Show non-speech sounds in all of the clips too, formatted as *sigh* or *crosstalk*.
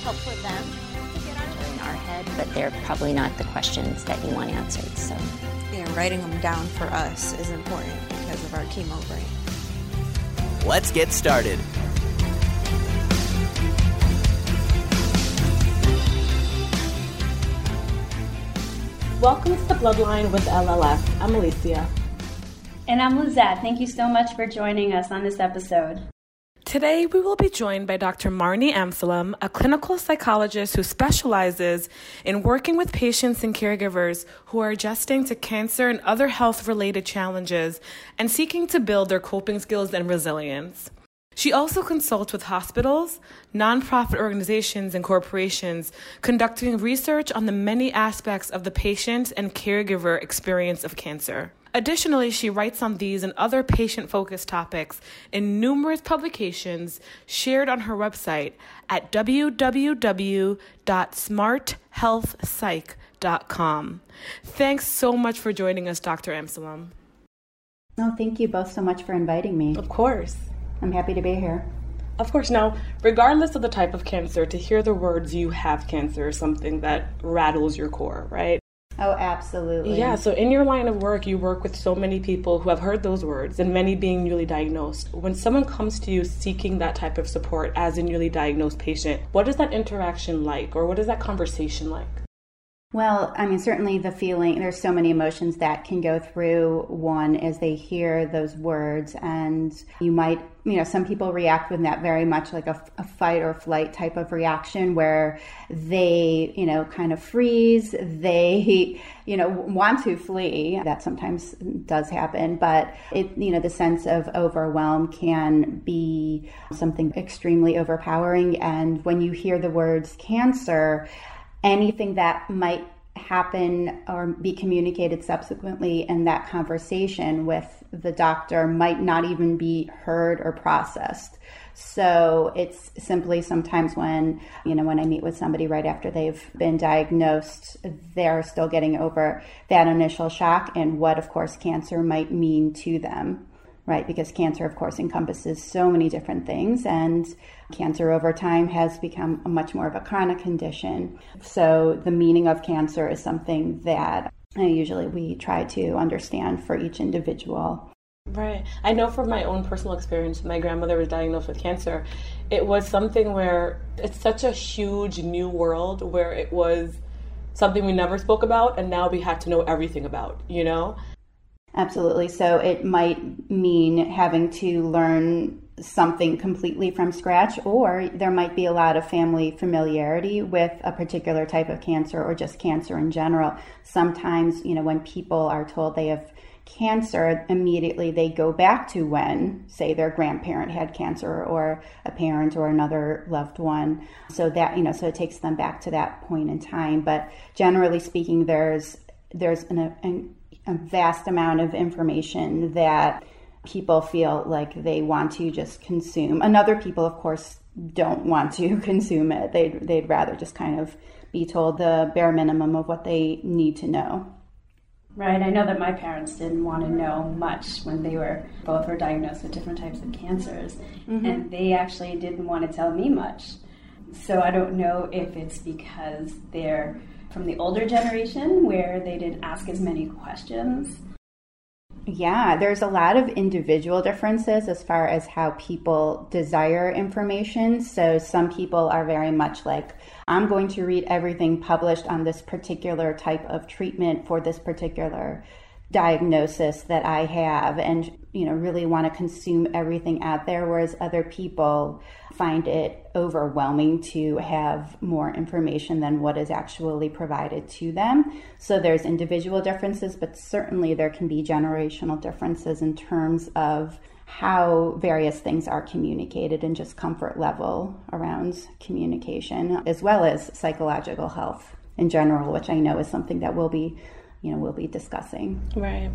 help for them to get out in our head, but they're probably not the questions that you want answered. So, yeah, writing them down for us is important because of our chemo brain. Let's get started. Welcome to the Bloodline with LLS. I'm Alicia. And I'm Lizette. Thank you so much for joining us on this episode. Today, we will be joined by Dr. Marni Amsellem, a clinical psychologist who specializes in working with patients and caregivers who are adjusting to cancer and other health related challenges and seeking to build their coping skills and resilience. She also consults with hospitals, nonprofit organizations, and corporations, conducting research on the many aspects of the patient and caregiver experience of cancer. Additionally, she writes on these and other patient focused topics in numerous publications shared on her website at www.smarthealthpsych.com. Thanks so much for joining us, Dr. Amsellem. No, thank you both so much for inviting me. Of course. I'm happy to be here. Of course. Now, regardless of the type of cancer, to hear the words you have cancer is something that rattles your core, right? Oh, absolutely. Yeah, so in your line of work, you work with so many people who have heard those words and many being newly diagnosed. When someone comes to you seeking that type of support as a newly diagnosed patient, what is that interaction like or what is that conversation like? Well, I mean, certainly the feeling, there's so many emotions that can go through one as they hear those words. And you might, you know, some people react with that very much like a, a, fight or flight type of reaction where they, you know, kind of freeze. They, *laughs* you know, want to flee. That sometimes does happen. But it, you know, the sense of overwhelm can be something extremely overpowering. And when you hear the words cancer, anything that might happen or be communicated subsequently in that conversation with the doctor might not even be heard or processed. So it's simply sometimes when, you know, when I meet with somebody right after they've been diagnosed, they're still getting over that initial shock and what, of course, cancer might mean to them right? Because cancer, of course, encompasses so many different things, and cancer over time has become much more of a chronic condition. So, the meaning of cancer is something that usually we try to understand for each individual. Right. I know from my own personal experience, my grandmother was diagnosed with cancer. It was something where it's such a huge new world where it was something we never spoke about and now we had to know everything about, you know? Absolutely. So it might mean having to learn something completely from scratch, or there might be a lot of family familiarity with a particular type of cancer or just cancer in general. Sometimes, you know, when people are told they have cancer, immediately they go back to when, say, their grandparent had cancer or a parent or another loved one. So that, you know, so it takes them back to that point in time. But generally speaking, there's there's an, an vast amount of information that people feel like they want to just consume. And other people, of course, don't want to *laughs* consume it. They'd, they'd rather just kind of be told the bare minimum of what they need to know. Right. I know that my parents didn't want to know much when they were both were diagnosed with different types of cancers, mm-hmm. and they actually didn't want to tell me much. So I don't know if it's because they're from the older generation where they didn't ask as many questions. Yeah, there's a lot of individual differences as far as how people desire information. So, some people are very much like, I'm going to read everything published on this particular type of treatment for this particular diagnosis that I have and you know really want to consume everything out there whereas other people find it overwhelming to have more information than what is actually provided to them. So there's individual differences, but certainly there can be generational differences in terms of how various things are communicated and just comfort level around communication, as well as psychological health in general, which I know is something that we'll be, you know, we'll be discussing. Right.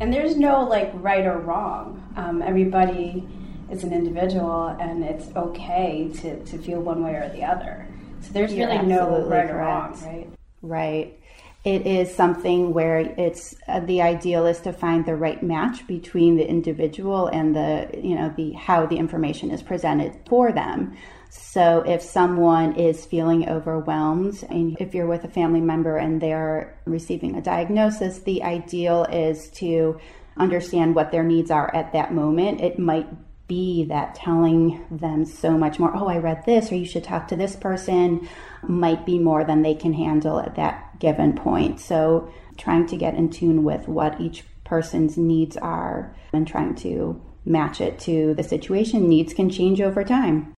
And there's no like right or wrong. Um, everybody is an individual, and it's okay to, to feel one way or the other. So there's You're really no right or correct. wrong, right? Right. It is something where it's uh, the ideal is to find the right match between the individual and the you know the how the information is presented for them. So if someone is feeling overwhelmed and if you're with a family member and they're receiving a diagnosis, the ideal is to understand what their needs are at that moment. It might be that telling them so much more, oh, I read this, or you should talk to this person, might be more than they can handle at that given point. So, trying to get in tune with what each person's needs are and trying to match it to the situation. Needs can change over time.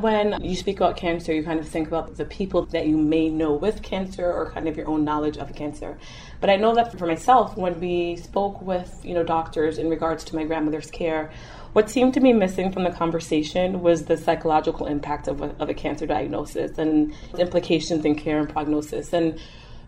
When you speak about cancer, you kind of think about the people that you may know with cancer or kind of your own knowledge of cancer. But I know that for myself, when we spoke with, you know, doctors in regards to my grandmother's care, what seemed to be missing from the conversation was the psychological impact of a, of a cancer diagnosis and implications in care and prognosis. And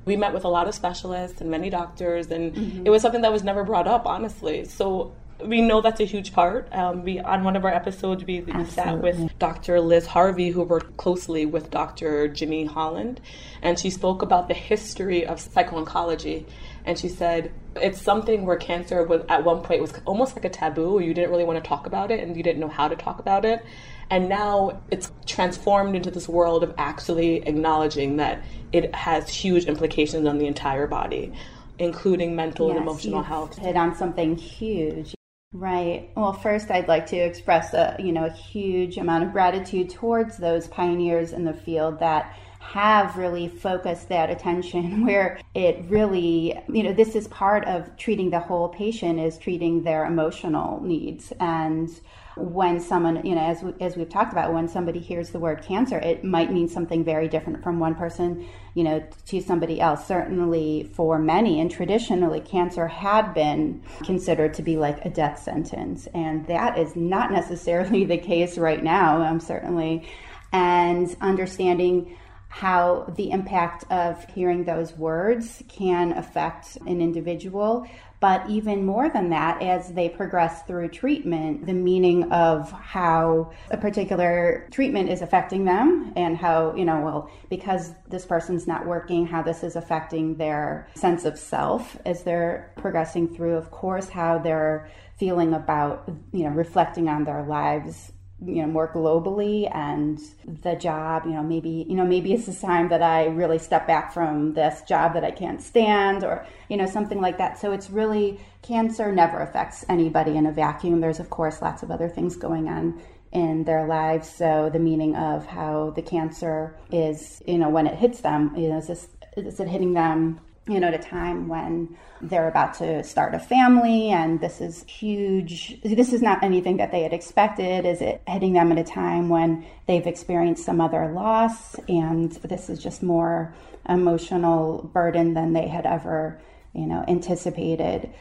we met with a lot of specialists and many doctors, and Mm-hmm. it was something that was never brought up, honestly. So we know that's a huge part. Um, we on one of our episodes we, we sat with Dr. Liz Harvey, who worked closely with Dr. Jimmie Holland, and she spoke about the history of psycho-oncology. And she said it's something where cancer was at one point was almost like a taboo. You didn't really want to talk about it, and you didn't know how to talk about it. And now it's transformed into this world of actually acknowledging that it has huge implications on the entire body, including mental and emotional health. Hit on something huge. Right. Well, first, I'd like to express a you know a huge amount of gratitude towards those pioneers in the field that have really focused that attention *laughs* where it really you know this is part of treating the whole patient is treating their emotional needs and when someone you know as, we, as we've talked about when somebody hears the word cancer it might mean something very different from one person you know to somebody else. Certainly for many and traditionally cancer had been considered to be like a death sentence and that is not necessarily *laughs* the case right now um, certainly. And understanding how the impact of hearing those words can affect an individual. But even more than that, as they progress through treatment, the meaning of how a particular treatment is affecting them and how, you know, well, because this person's not working, how this is affecting their sense of self as they're progressing through, of course, how they're feeling about, you know, reflecting on their lives you know more globally and the job you know maybe you know maybe it's a time that i really step back from this job that i can't stand or you know something like that. So it's really cancer never affects anybody in a vacuum. There's of course lots of other things going on in their lives. So the meaning of how the cancer is you know when it hits them you know is this is it hitting them you know, at a time when they're about to start a family and this is huge. This is not anything that they had expected. Is it hitting them at a time when they've experienced some other loss and this is just more emotional burden than they had ever, you know, anticipated?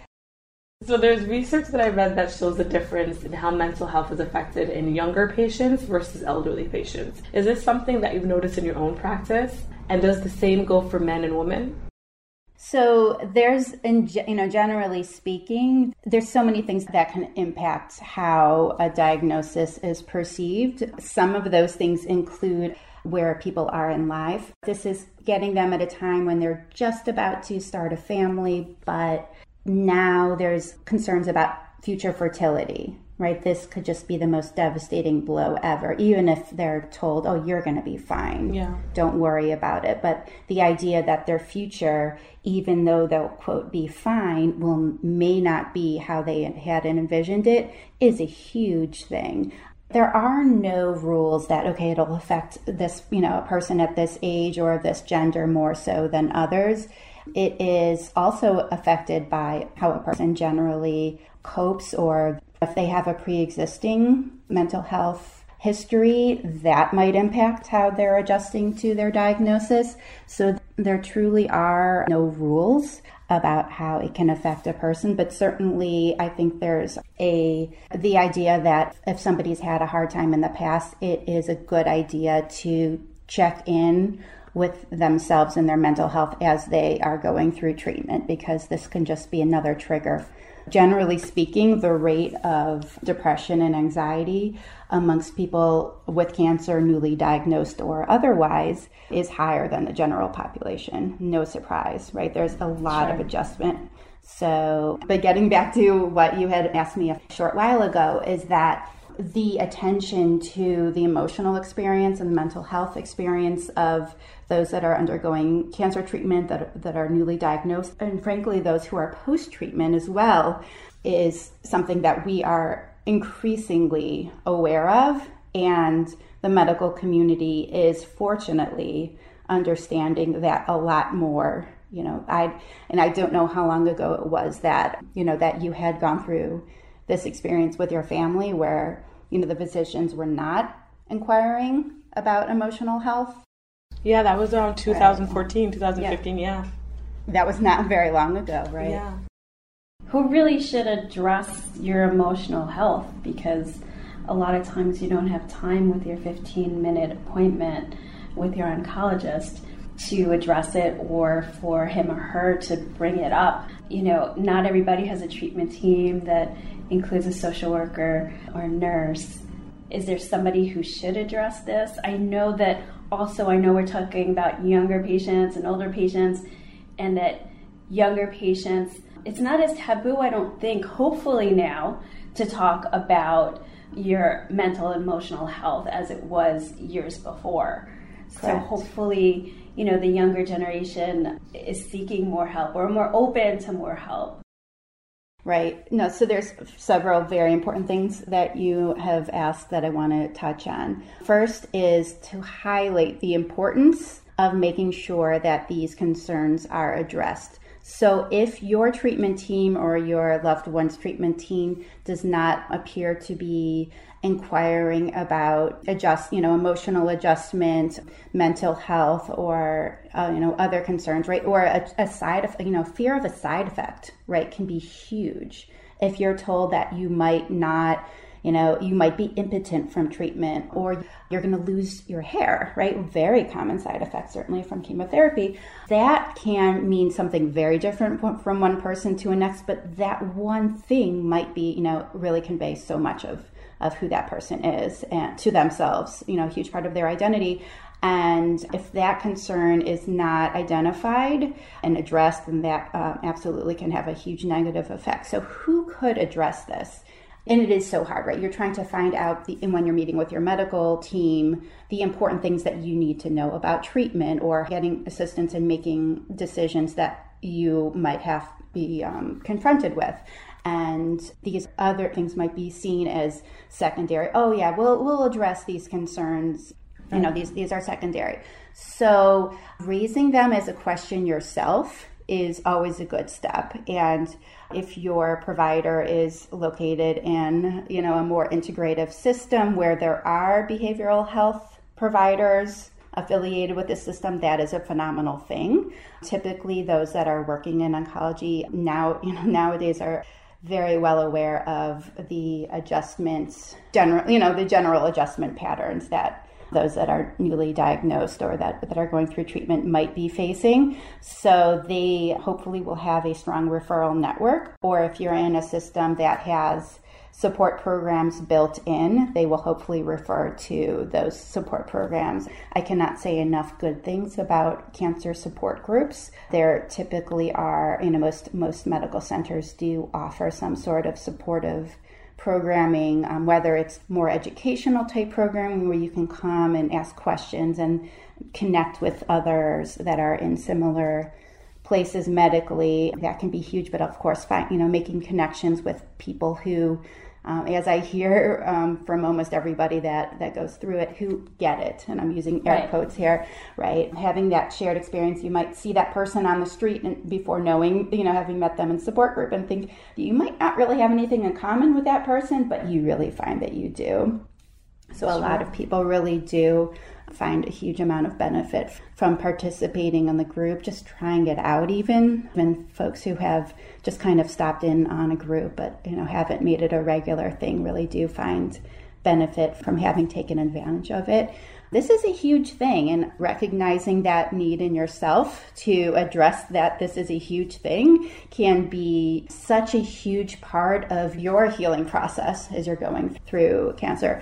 So there's research that I read that shows the difference in how mental health is affected in younger patients versus elderly patients. Is this something that you've noticed in your own practice? And does the same go for men and women? So there's, in, you know, generally speaking, there's so many things that can impact how a diagnosis is perceived. Some of those things include where people are in life. This is getting them at a time when they're just about to start a family, but now there's concerns about future fertility, right? This could just be the most devastating blow ever, even if they're told, oh, you're going to be fine. Yeah. Don't worry about it. But the idea that their future, even though they'll, quote, be fine, will may not be how they had envisioned it is a huge thing. There are no rules that, okay, it'll affect this, you know, a person at this age or this gender more so than others. It is also affected by how a person generally copes or if they have a pre existing mental health history, that might impact how they're adjusting to their diagnosis. So there truly are no rules about how it can affect a person but certainly i think there's a the idea that if somebody's had a hard time in the past it is a good idea to check in with themselves and their mental health as they are going through treatment because this can just be another trigger Generally speaking, the rate of depression and anxiety amongst people with cancer, newly diagnosed or otherwise, is higher than the general population. No surprise, right? There's a lot sure. of adjustment. So, but getting back to what you had asked me a short while ago, is that the attention to the emotional experience and the mental health experience of those that are undergoing cancer treatment that, that are newly diagnosed, and frankly, those who are post treatment as well, is something that we are increasingly aware of. And the medical community is fortunately understanding that a lot more you know i and i don't know how long ago it was that you know that you had gone through this experience with your family where you know the physicians were not inquiring about emotional health yeah that was around 2014 right. 2015 yeah. yeah that was not very long ago right yeah who really should address your emotional health because a lot of times you don't have time with your 15 minute appointment with your oncologist to address it or for him or her to bring it up. You know, not everybody has a treatment team that includes a social worker or nurse. Is there somebody who should address this? I know that also, I know we're talking about younger patients and older patients, and that younger patients, it's not as taboo, I don't think, hopefully now, to talk about your mental and emotional health as it was years before. Correct. So hopefully, you know, the younger generation is seeking more help or more open to more help. Right. No, so there's several very important things that you have asked that I want to touch on. First is to highlight the importance of making sure that these concerns are addressed. So, if your treatment team or your loved one's treatment team does not appear to be inquiring about adjust, you know, emotional adjustment, mental health, or uh, you know, other concerns, right? Or a, a side of, you know, fear of a side effect, right, can be huge. If you're told that you might not you know, you might be impotent from treatment or you're going to lose your hair, right? Very common side effects, certainly from chemotherapy. That can mean something very different from one person to the next, but that one thing might be, you know, really convey so much of, of who that person is and to themselves, you know, a huge part of their identity. And if that concern is not identified and addressed, then that uh, absolutely can have a huge negative effect. So, who could address this? And it is so hard right? You're trying to find out the, and when you're meeting with your medical team the important things that you need to know about treatment or getting assistance in making decisions that you might have be um, confronted with. And these other things might be seen as secondary. Oh yeah we'll, we'll address these concerns. You know these these are secondary. So raising them as a question yourself is always a good step. And if your provider is located in you know a more integrative system where there are behavioral health providers affiliated with the system that is a phenomenal thing. Typically those that are working in oncology now *laughs* you know nowadays are very well aware of the adjustments general you know the general adjustment patterns that those that are newly diagnosed or that, that are going through treatment might be facing. So they hopefully will have a strong referral network, or if you're in a system that has support programs built in, they will hopefully refer to those support programs. I cannot say enough good things about cancer support groups. There typically are, you know, most most medical centers do offer some sort of supportive programming, um, whether it's more educational type programming where you can come and ask questions and connect with others that are in similar places medically, that can be huge. But of course, you know, making connections with people who um, as I hear um, from almost everybody that, that goes through it who get it, and I'm using air Right. quotes here, right? Having that shared experience, you might see that person on the street and before knowing, you know, having met them in support group and think you might not really have anything in common with that person, but you really find that you do. So a lot of people really do find a huge amount of benefit from participating in the group, just trying it out even. And folks who have just kind of stopped in on a group but you know haven't made it a regular thing really do find benefit from having taken advantage of it. This is a huge thing, and recognizing that need in yourself to address that this is a huge thing can be such a huge part of your healing process as you're going through cancer.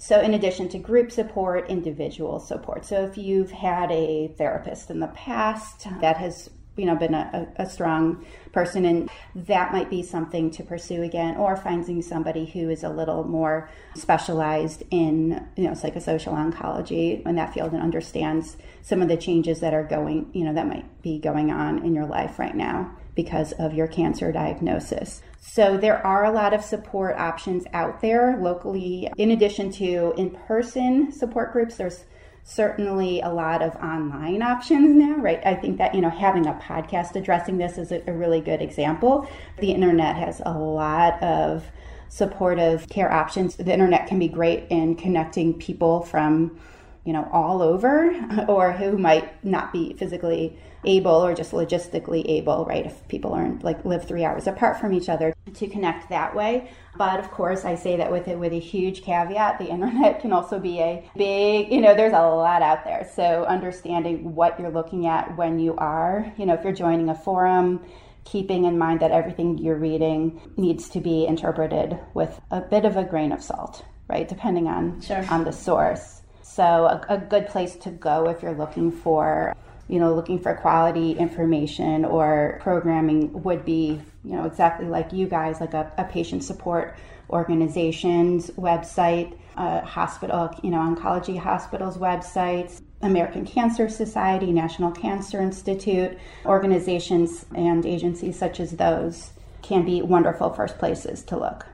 So, in addition to group support, individual support. So, if you've had a therapist in the past that has you know been a, a, strong person and that might be something to pursue again or finding somebody who is a little more specialized in you know psychosocial oncology in that field and understands some of the changes that are going you know that might be going on in your life right now because of your cancer diagnosis. So there are a lot of support options out there locally. In addition to in-person support groups, there's certainly a lot of online options now, right? I think that, you know, having a podcast addressing this is a, a really good example. The internet has a lot of supportive care options. The internet can be great in connecting people from you know, all over *laughs* or who might not be physically able or just logistically able, right? If people aren't like live three hours apart from each other to connect that way. But of course, I say that with it with a huge caveat. The internet can also be a big, you know, there's a lot out there. So understanding what you're looking at when you are, you know, if you're joining a forum, keeping in mind that everything you're reading needs to be interpreted with a bit of a grain of salt, right? Depending on Sure. on the source. So a, a good place to go if you're looking for, you know, looking for quality information or programming would be, you know, exactly like you guys, like a, a patient support organization's website, hospital, you know, oncology hospitals websites, American Cancer Society, National Cancer Institute, organizations and agencies such as those can be wonderful first places to look.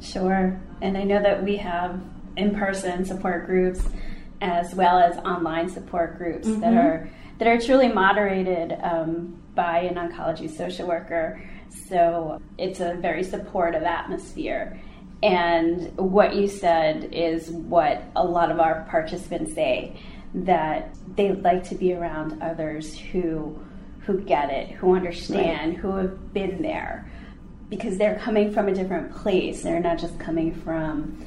Sure. And I know that we have in person support groups as well as online support groups that Mhm. are that are truly moderated um, by an oncology social worker. So it's a very supportive atmosphere. And what you said is what a lot of our participants say that they like to be around others who who get it, who understand, who have been there because they're coming from a different place. They're not just coming from,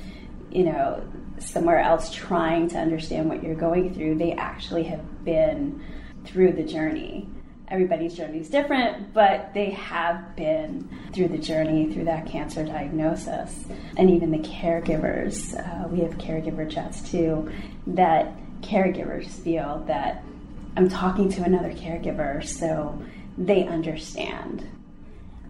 you know, somewhere else trying to understand what you're going through. They actually have been through the journey. Everybody's journey is different, but they have been through the journey, through that cancer diagnosis. And even the caregivers, uh, we have caregiver chats too, that caregivers feel that I'm talking to another caregiver, so they understand.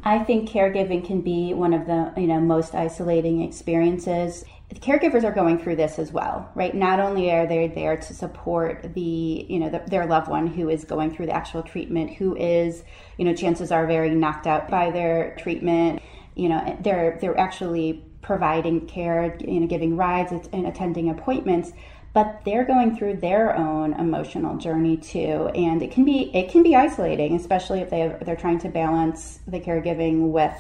I think caregiving can be one of the you know most isolating experiences. Caregivers are going through this as well, right? Not only are they there to support the you know the, their loved one who is going through the actual treatment, who is you know chances are very knocked out by their treatment. You know they're they're actually providing care, you know, giving rides and attending appointments but they're going through their own emotional journey too. And it can be it can be isolating especially if they have, they're trying to balance the caregiving with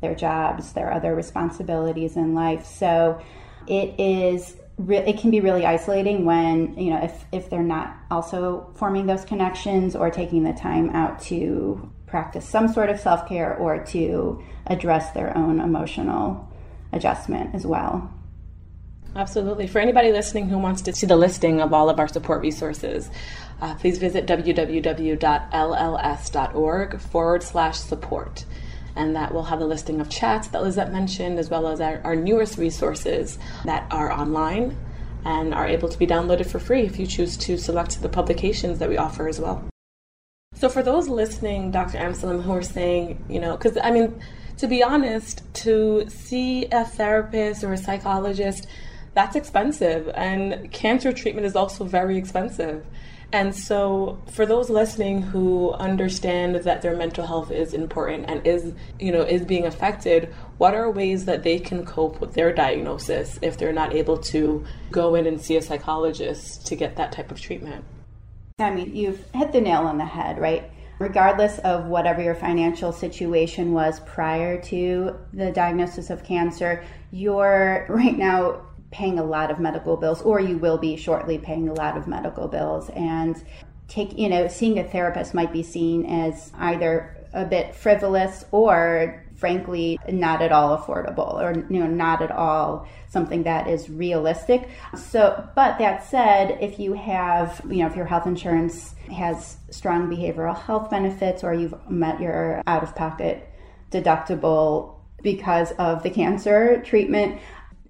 their jobs their other responsibilities in life. So it is it can be really isolating when you know if if they're not also forming those connections or taking the time out to practice some sort of self-care or to address their own emotional adjustment as well Absolutely. For anybody listening who wants to see the listing of all of our support resources, uh, please visit www.lls.org forward slash support. And that will have the listing of chats that Lizette mentioned, as well as our, our newest resources that are online and are able to be downloaded for free if you choose to select the publications that we offer as well. So, for those listening, Dr. Amsellem, who are saying, you know, because I mean, to be honest, to see a therapist or a psychologist, that's expensive. And cancer treatment is also very expensive. And so, for those listening who understand that their mental health is important and is, you know, is being affected, what are ways that they can cope with their diagnosis if they're not able to go in and see a psychologist to get that type of treatment? I mean, you've hit the nail on the head, right? Regardless of whatever your financial situation was prior to the diagnosis of cancer, you're right now paying a lot of medical bills, or you will be shortly paying a lot of medical bills. And take, you know, seeing a therapist might be seen as either a bit frivolous or frankly not at all affordable or you know not at all something that is realistic so but that said if you have you know if your health insurance has strong behavioral health benefits or you've met your out of pocket deductible because of the cancer treatment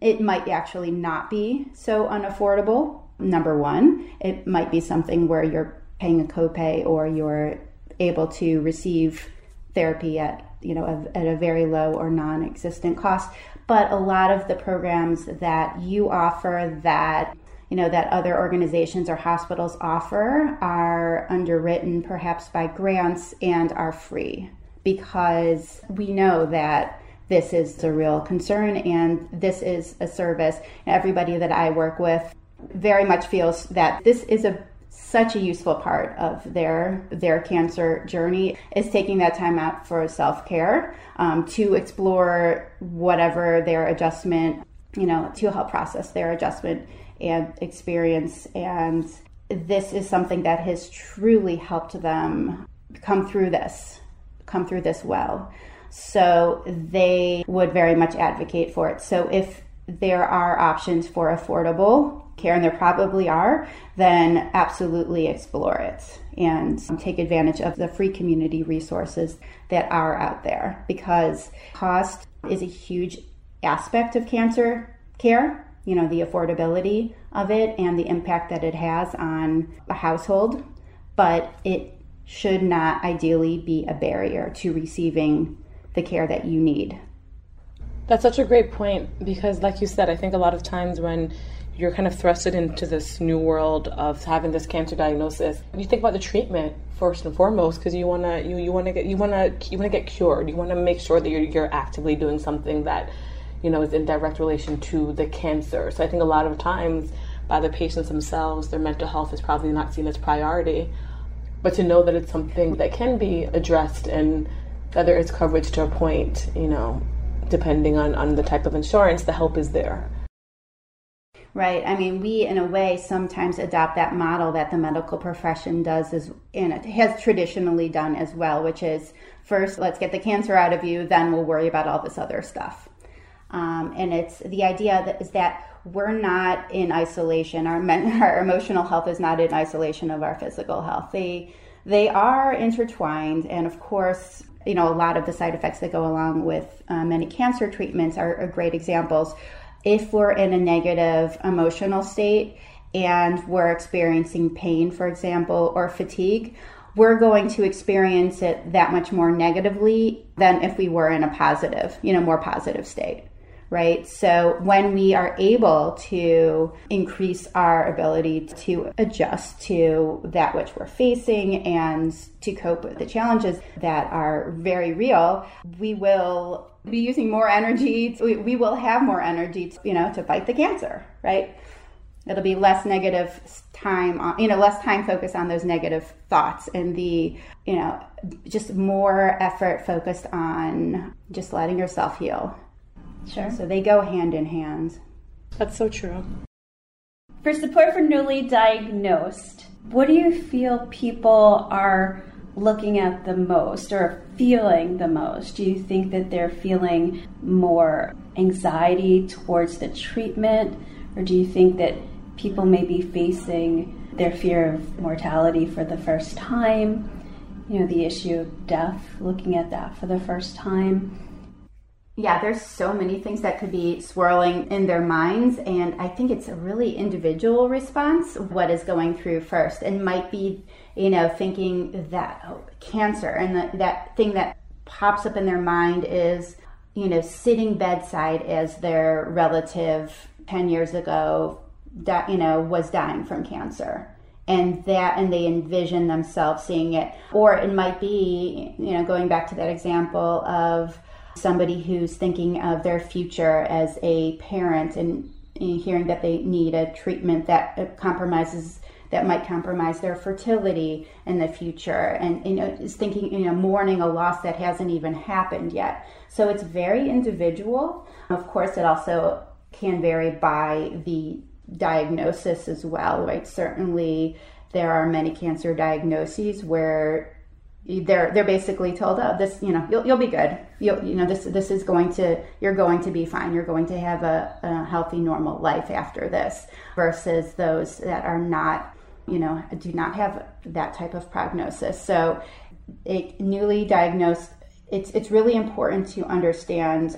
it might actually not be so unaffordable. Number one, it might be something where you're paying a copay or you're able to receive therapy at you know a, at a very low or non-existent cost. But a lot of the programs that you offer that you know that other organizations or hospitals offer are underwritten perhaps by grants and are free because we know that this is a real concern and this is a service. Everybody that I work with very much feels that this is a such a useful part of their their cancer journey is taking that time out for self-care um, to explore whatever their adjustment you know to help process their adjustment and experience and this is something that has truly helped them come through this come through this well so they would very much advocate for it. So if there are options for affordable care, and there probably are, then absolutely explore it and take advantage of the free community resources that are out there because cost is a huge aspect of cancer care. You know, the affordability of it and the impact that it has on a household, but it should not ideally be a barrier to receiving the care that you need. That's such a great point because, like you said, I think a lot of times when you're kind of thrusted into this new world of having this cancer diagnosis, you think about the treatment first and foremost because you wanna you, you wanna get you wanna you wanna get cured. You wanna make sure that you're you're actively doing something that you know is in direct relation to the cancer. So I think a lot of times by the patients themselves, their mental health is probably not seen as priority. But to know that it's something that can be addressed and that there is coverage to a point, you know, depending on, on the type of insurance, the help is there. Right. I mean, we, in a way, sometimes adopt that model that the medical profession does, as, and it has traditionally done as well, which is first, let's get the cancer out of you, then we'll worry about all this other stuff. Um, and it's the idea that is that we're not in isolation. Our, men, *laughs* our emotional health is not in isolation of our physical health. They they are intertwined, and of course, you know, a lot of the side effects that go along with uh, many cancer treatments are, are great examples. If we're in a negative emotional state and we're experiencing pain, for example, or fatigue, we're going to experience it that much more negatively than if we were in a positive, you know, more positive state right? So when we are able to increase our ability to adjust to that which we're facing and to cope with the challenges that are very real, we will be using more energy. We will have more energy, to, you know, to fight the cancer, right? It'll be less negative time on, you know, less time focused on those negative thoughts and the, you know, just more effort focused on just letting yourself heal Sure. So they go hand in hand. That's so true. For support for newly diagnosed, what do you feel people are looking at the most or feeling the most? Do you think that they're feeling more anxiety towards the treatment, or do you think that people may be facing their fear of mortality for the first time? You know, the issue of death, looking at that for the first time yeah, there's so many things that could be swirling in their minds. And I think it's a really individual response, what is going through first. And might be, you know, thinking that oh, cancer and the, that thing that pops up in their mind is, you know, sitting bedside as their relative 10 years ago, that, you know, was dying from cancer. and that and they envision themselves seeing it or it might be you know going back to that example of somebody who's thinking of their future as a parent and hearing that they need a treatment that uh, compromises that might compromise their fertility in the future and you know is thinking you know mourning a loss that hasn't even happened yet so it's very individual of course it also can vary by the diagnosis as well, right? Certainly, there are many cancer diagnoses where they're they're basically told, oh, this you know you'll, you'll be good. You'll, you know this this is going to you're going to be fine. You're going to have a, a healthy normal life after this. Versus those that are not you know do not have that type of prognosis. So, a newly diagnosed, it's it's really important to understand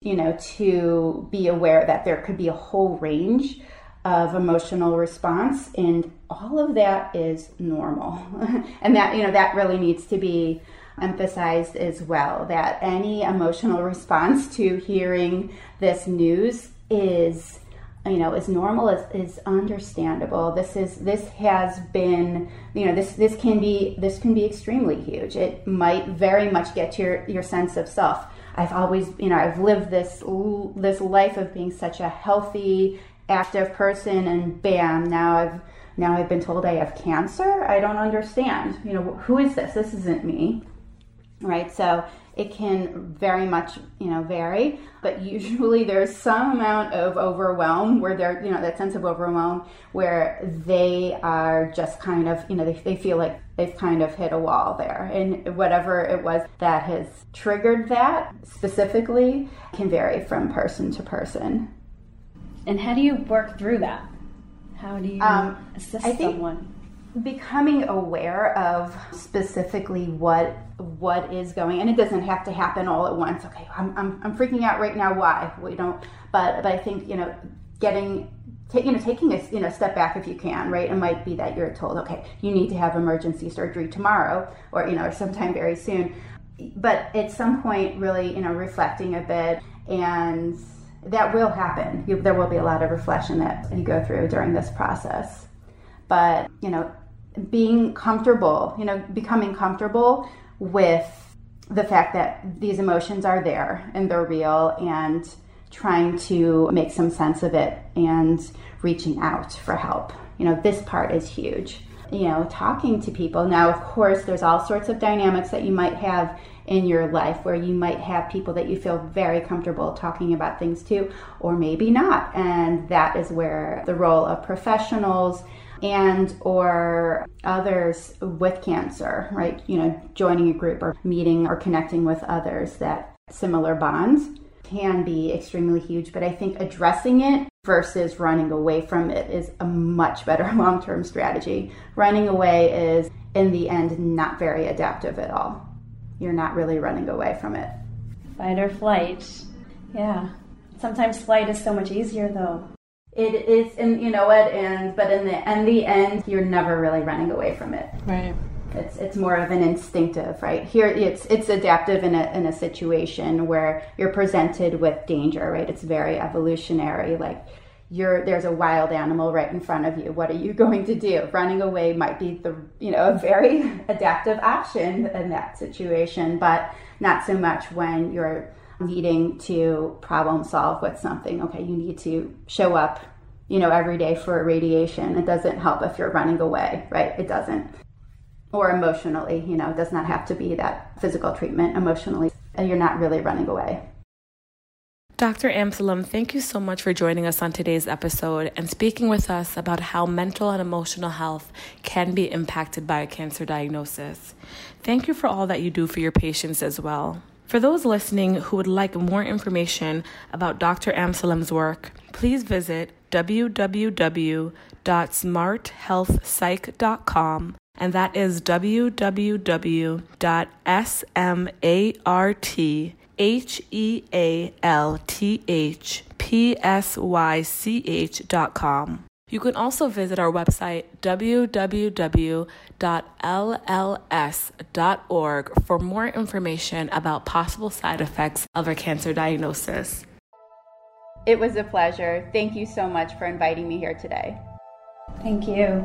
you know to be aware that there could be a whole range of emotional response and all of that is normal *laughs* and that you know that really needs to be emphasized as well that any emotional response to hearing this news is you know is normal is, is understandable. This is this has been you know this this can be this can be extremely huge. It might very much get to your your sense of self. I've always you know i've lived this this life of being such a healthy active person and bam now i've now i've been told i have cancer. I don't understand. You know who is this? This isn't me right so it can very much you know vary but usually there's some amount of overwhelm where they're you know that sense of overwhelm where they are just kind of you know they, they feel like they've kind of hit a wall there and whatever it was that has triggered that specifically can vary from person to person and how do you work through that? How do you um, assist I think someone? Becoming aware of specifically what what is going, and it doesn't have to happen all at once. Okay, I'm, I'm, I'm freaking out right now. Why? We don't. But but I think you know, getting you know, taking a you know step back if you can, right? It might be that you're told, okay, you need to have emergency surgery tomorrow, or you know, or sometime very soon. But at some point, really, you know, reflecting a bit and that will happen. You, there will be a lot of reflection that you go through during this process. But, you know, being comfortable, you know, becoming comfortable with the fact that these emotions are there and they're real and trying to make some sense of it and reaching out for help. You know, this part is huge. You know, talking to people. Now, of course, there's all sorts of dynamics that you might have in your life where you might have people that you feel very comfortable talking about things to, or maybe not. And that is where the role of professionals and or others with cancer, right? You know, joining a group or meeting or connecting with others that similar bonds can be extremely huge, but I think addressing it versus running away from it is a much better *laughs* long term strategy. Running away is, in the end, not very adaptive at all you're not really running away from it. Fight or flight. Yeah. Sometimes flight is so much easier though. It is, and you know what, and but in the in the end, you're never really running away from it. Right. It's it's more of an instinctive, right? Here, it's it's adaptive in a in a situation where you're presented with danger, right? It's very evolutionary, like you're there's a wild animal right in front of you what are you *laughs* going to do running away might be the you know a very *laughs* adaptive option in that situation but not so much when you're needing to problem solve with something okay you need to show up you know every day for radiation it doesn't help if you're running away right it doesn't or emotionally you know it does not have to be that physical treatment emotionally you're not really running away Dr. Amsellem, thank you so much for joining us on today's episode and speaking with us about how mental and emotional health can be impacted by a cancer diagnosis. Thank you for all that you do for your patients as well. For those listening who would like more information about Dr. Amsellem's work, please visit www.smarthealthpsych.com and that is www.smart H A L T H P S Y C H dot com. You can also visit our website www.lls.org for more information about possible side effects of a cancer diagnosis. It was a pleasure. Thank you so much for inviting me here today. Thank you.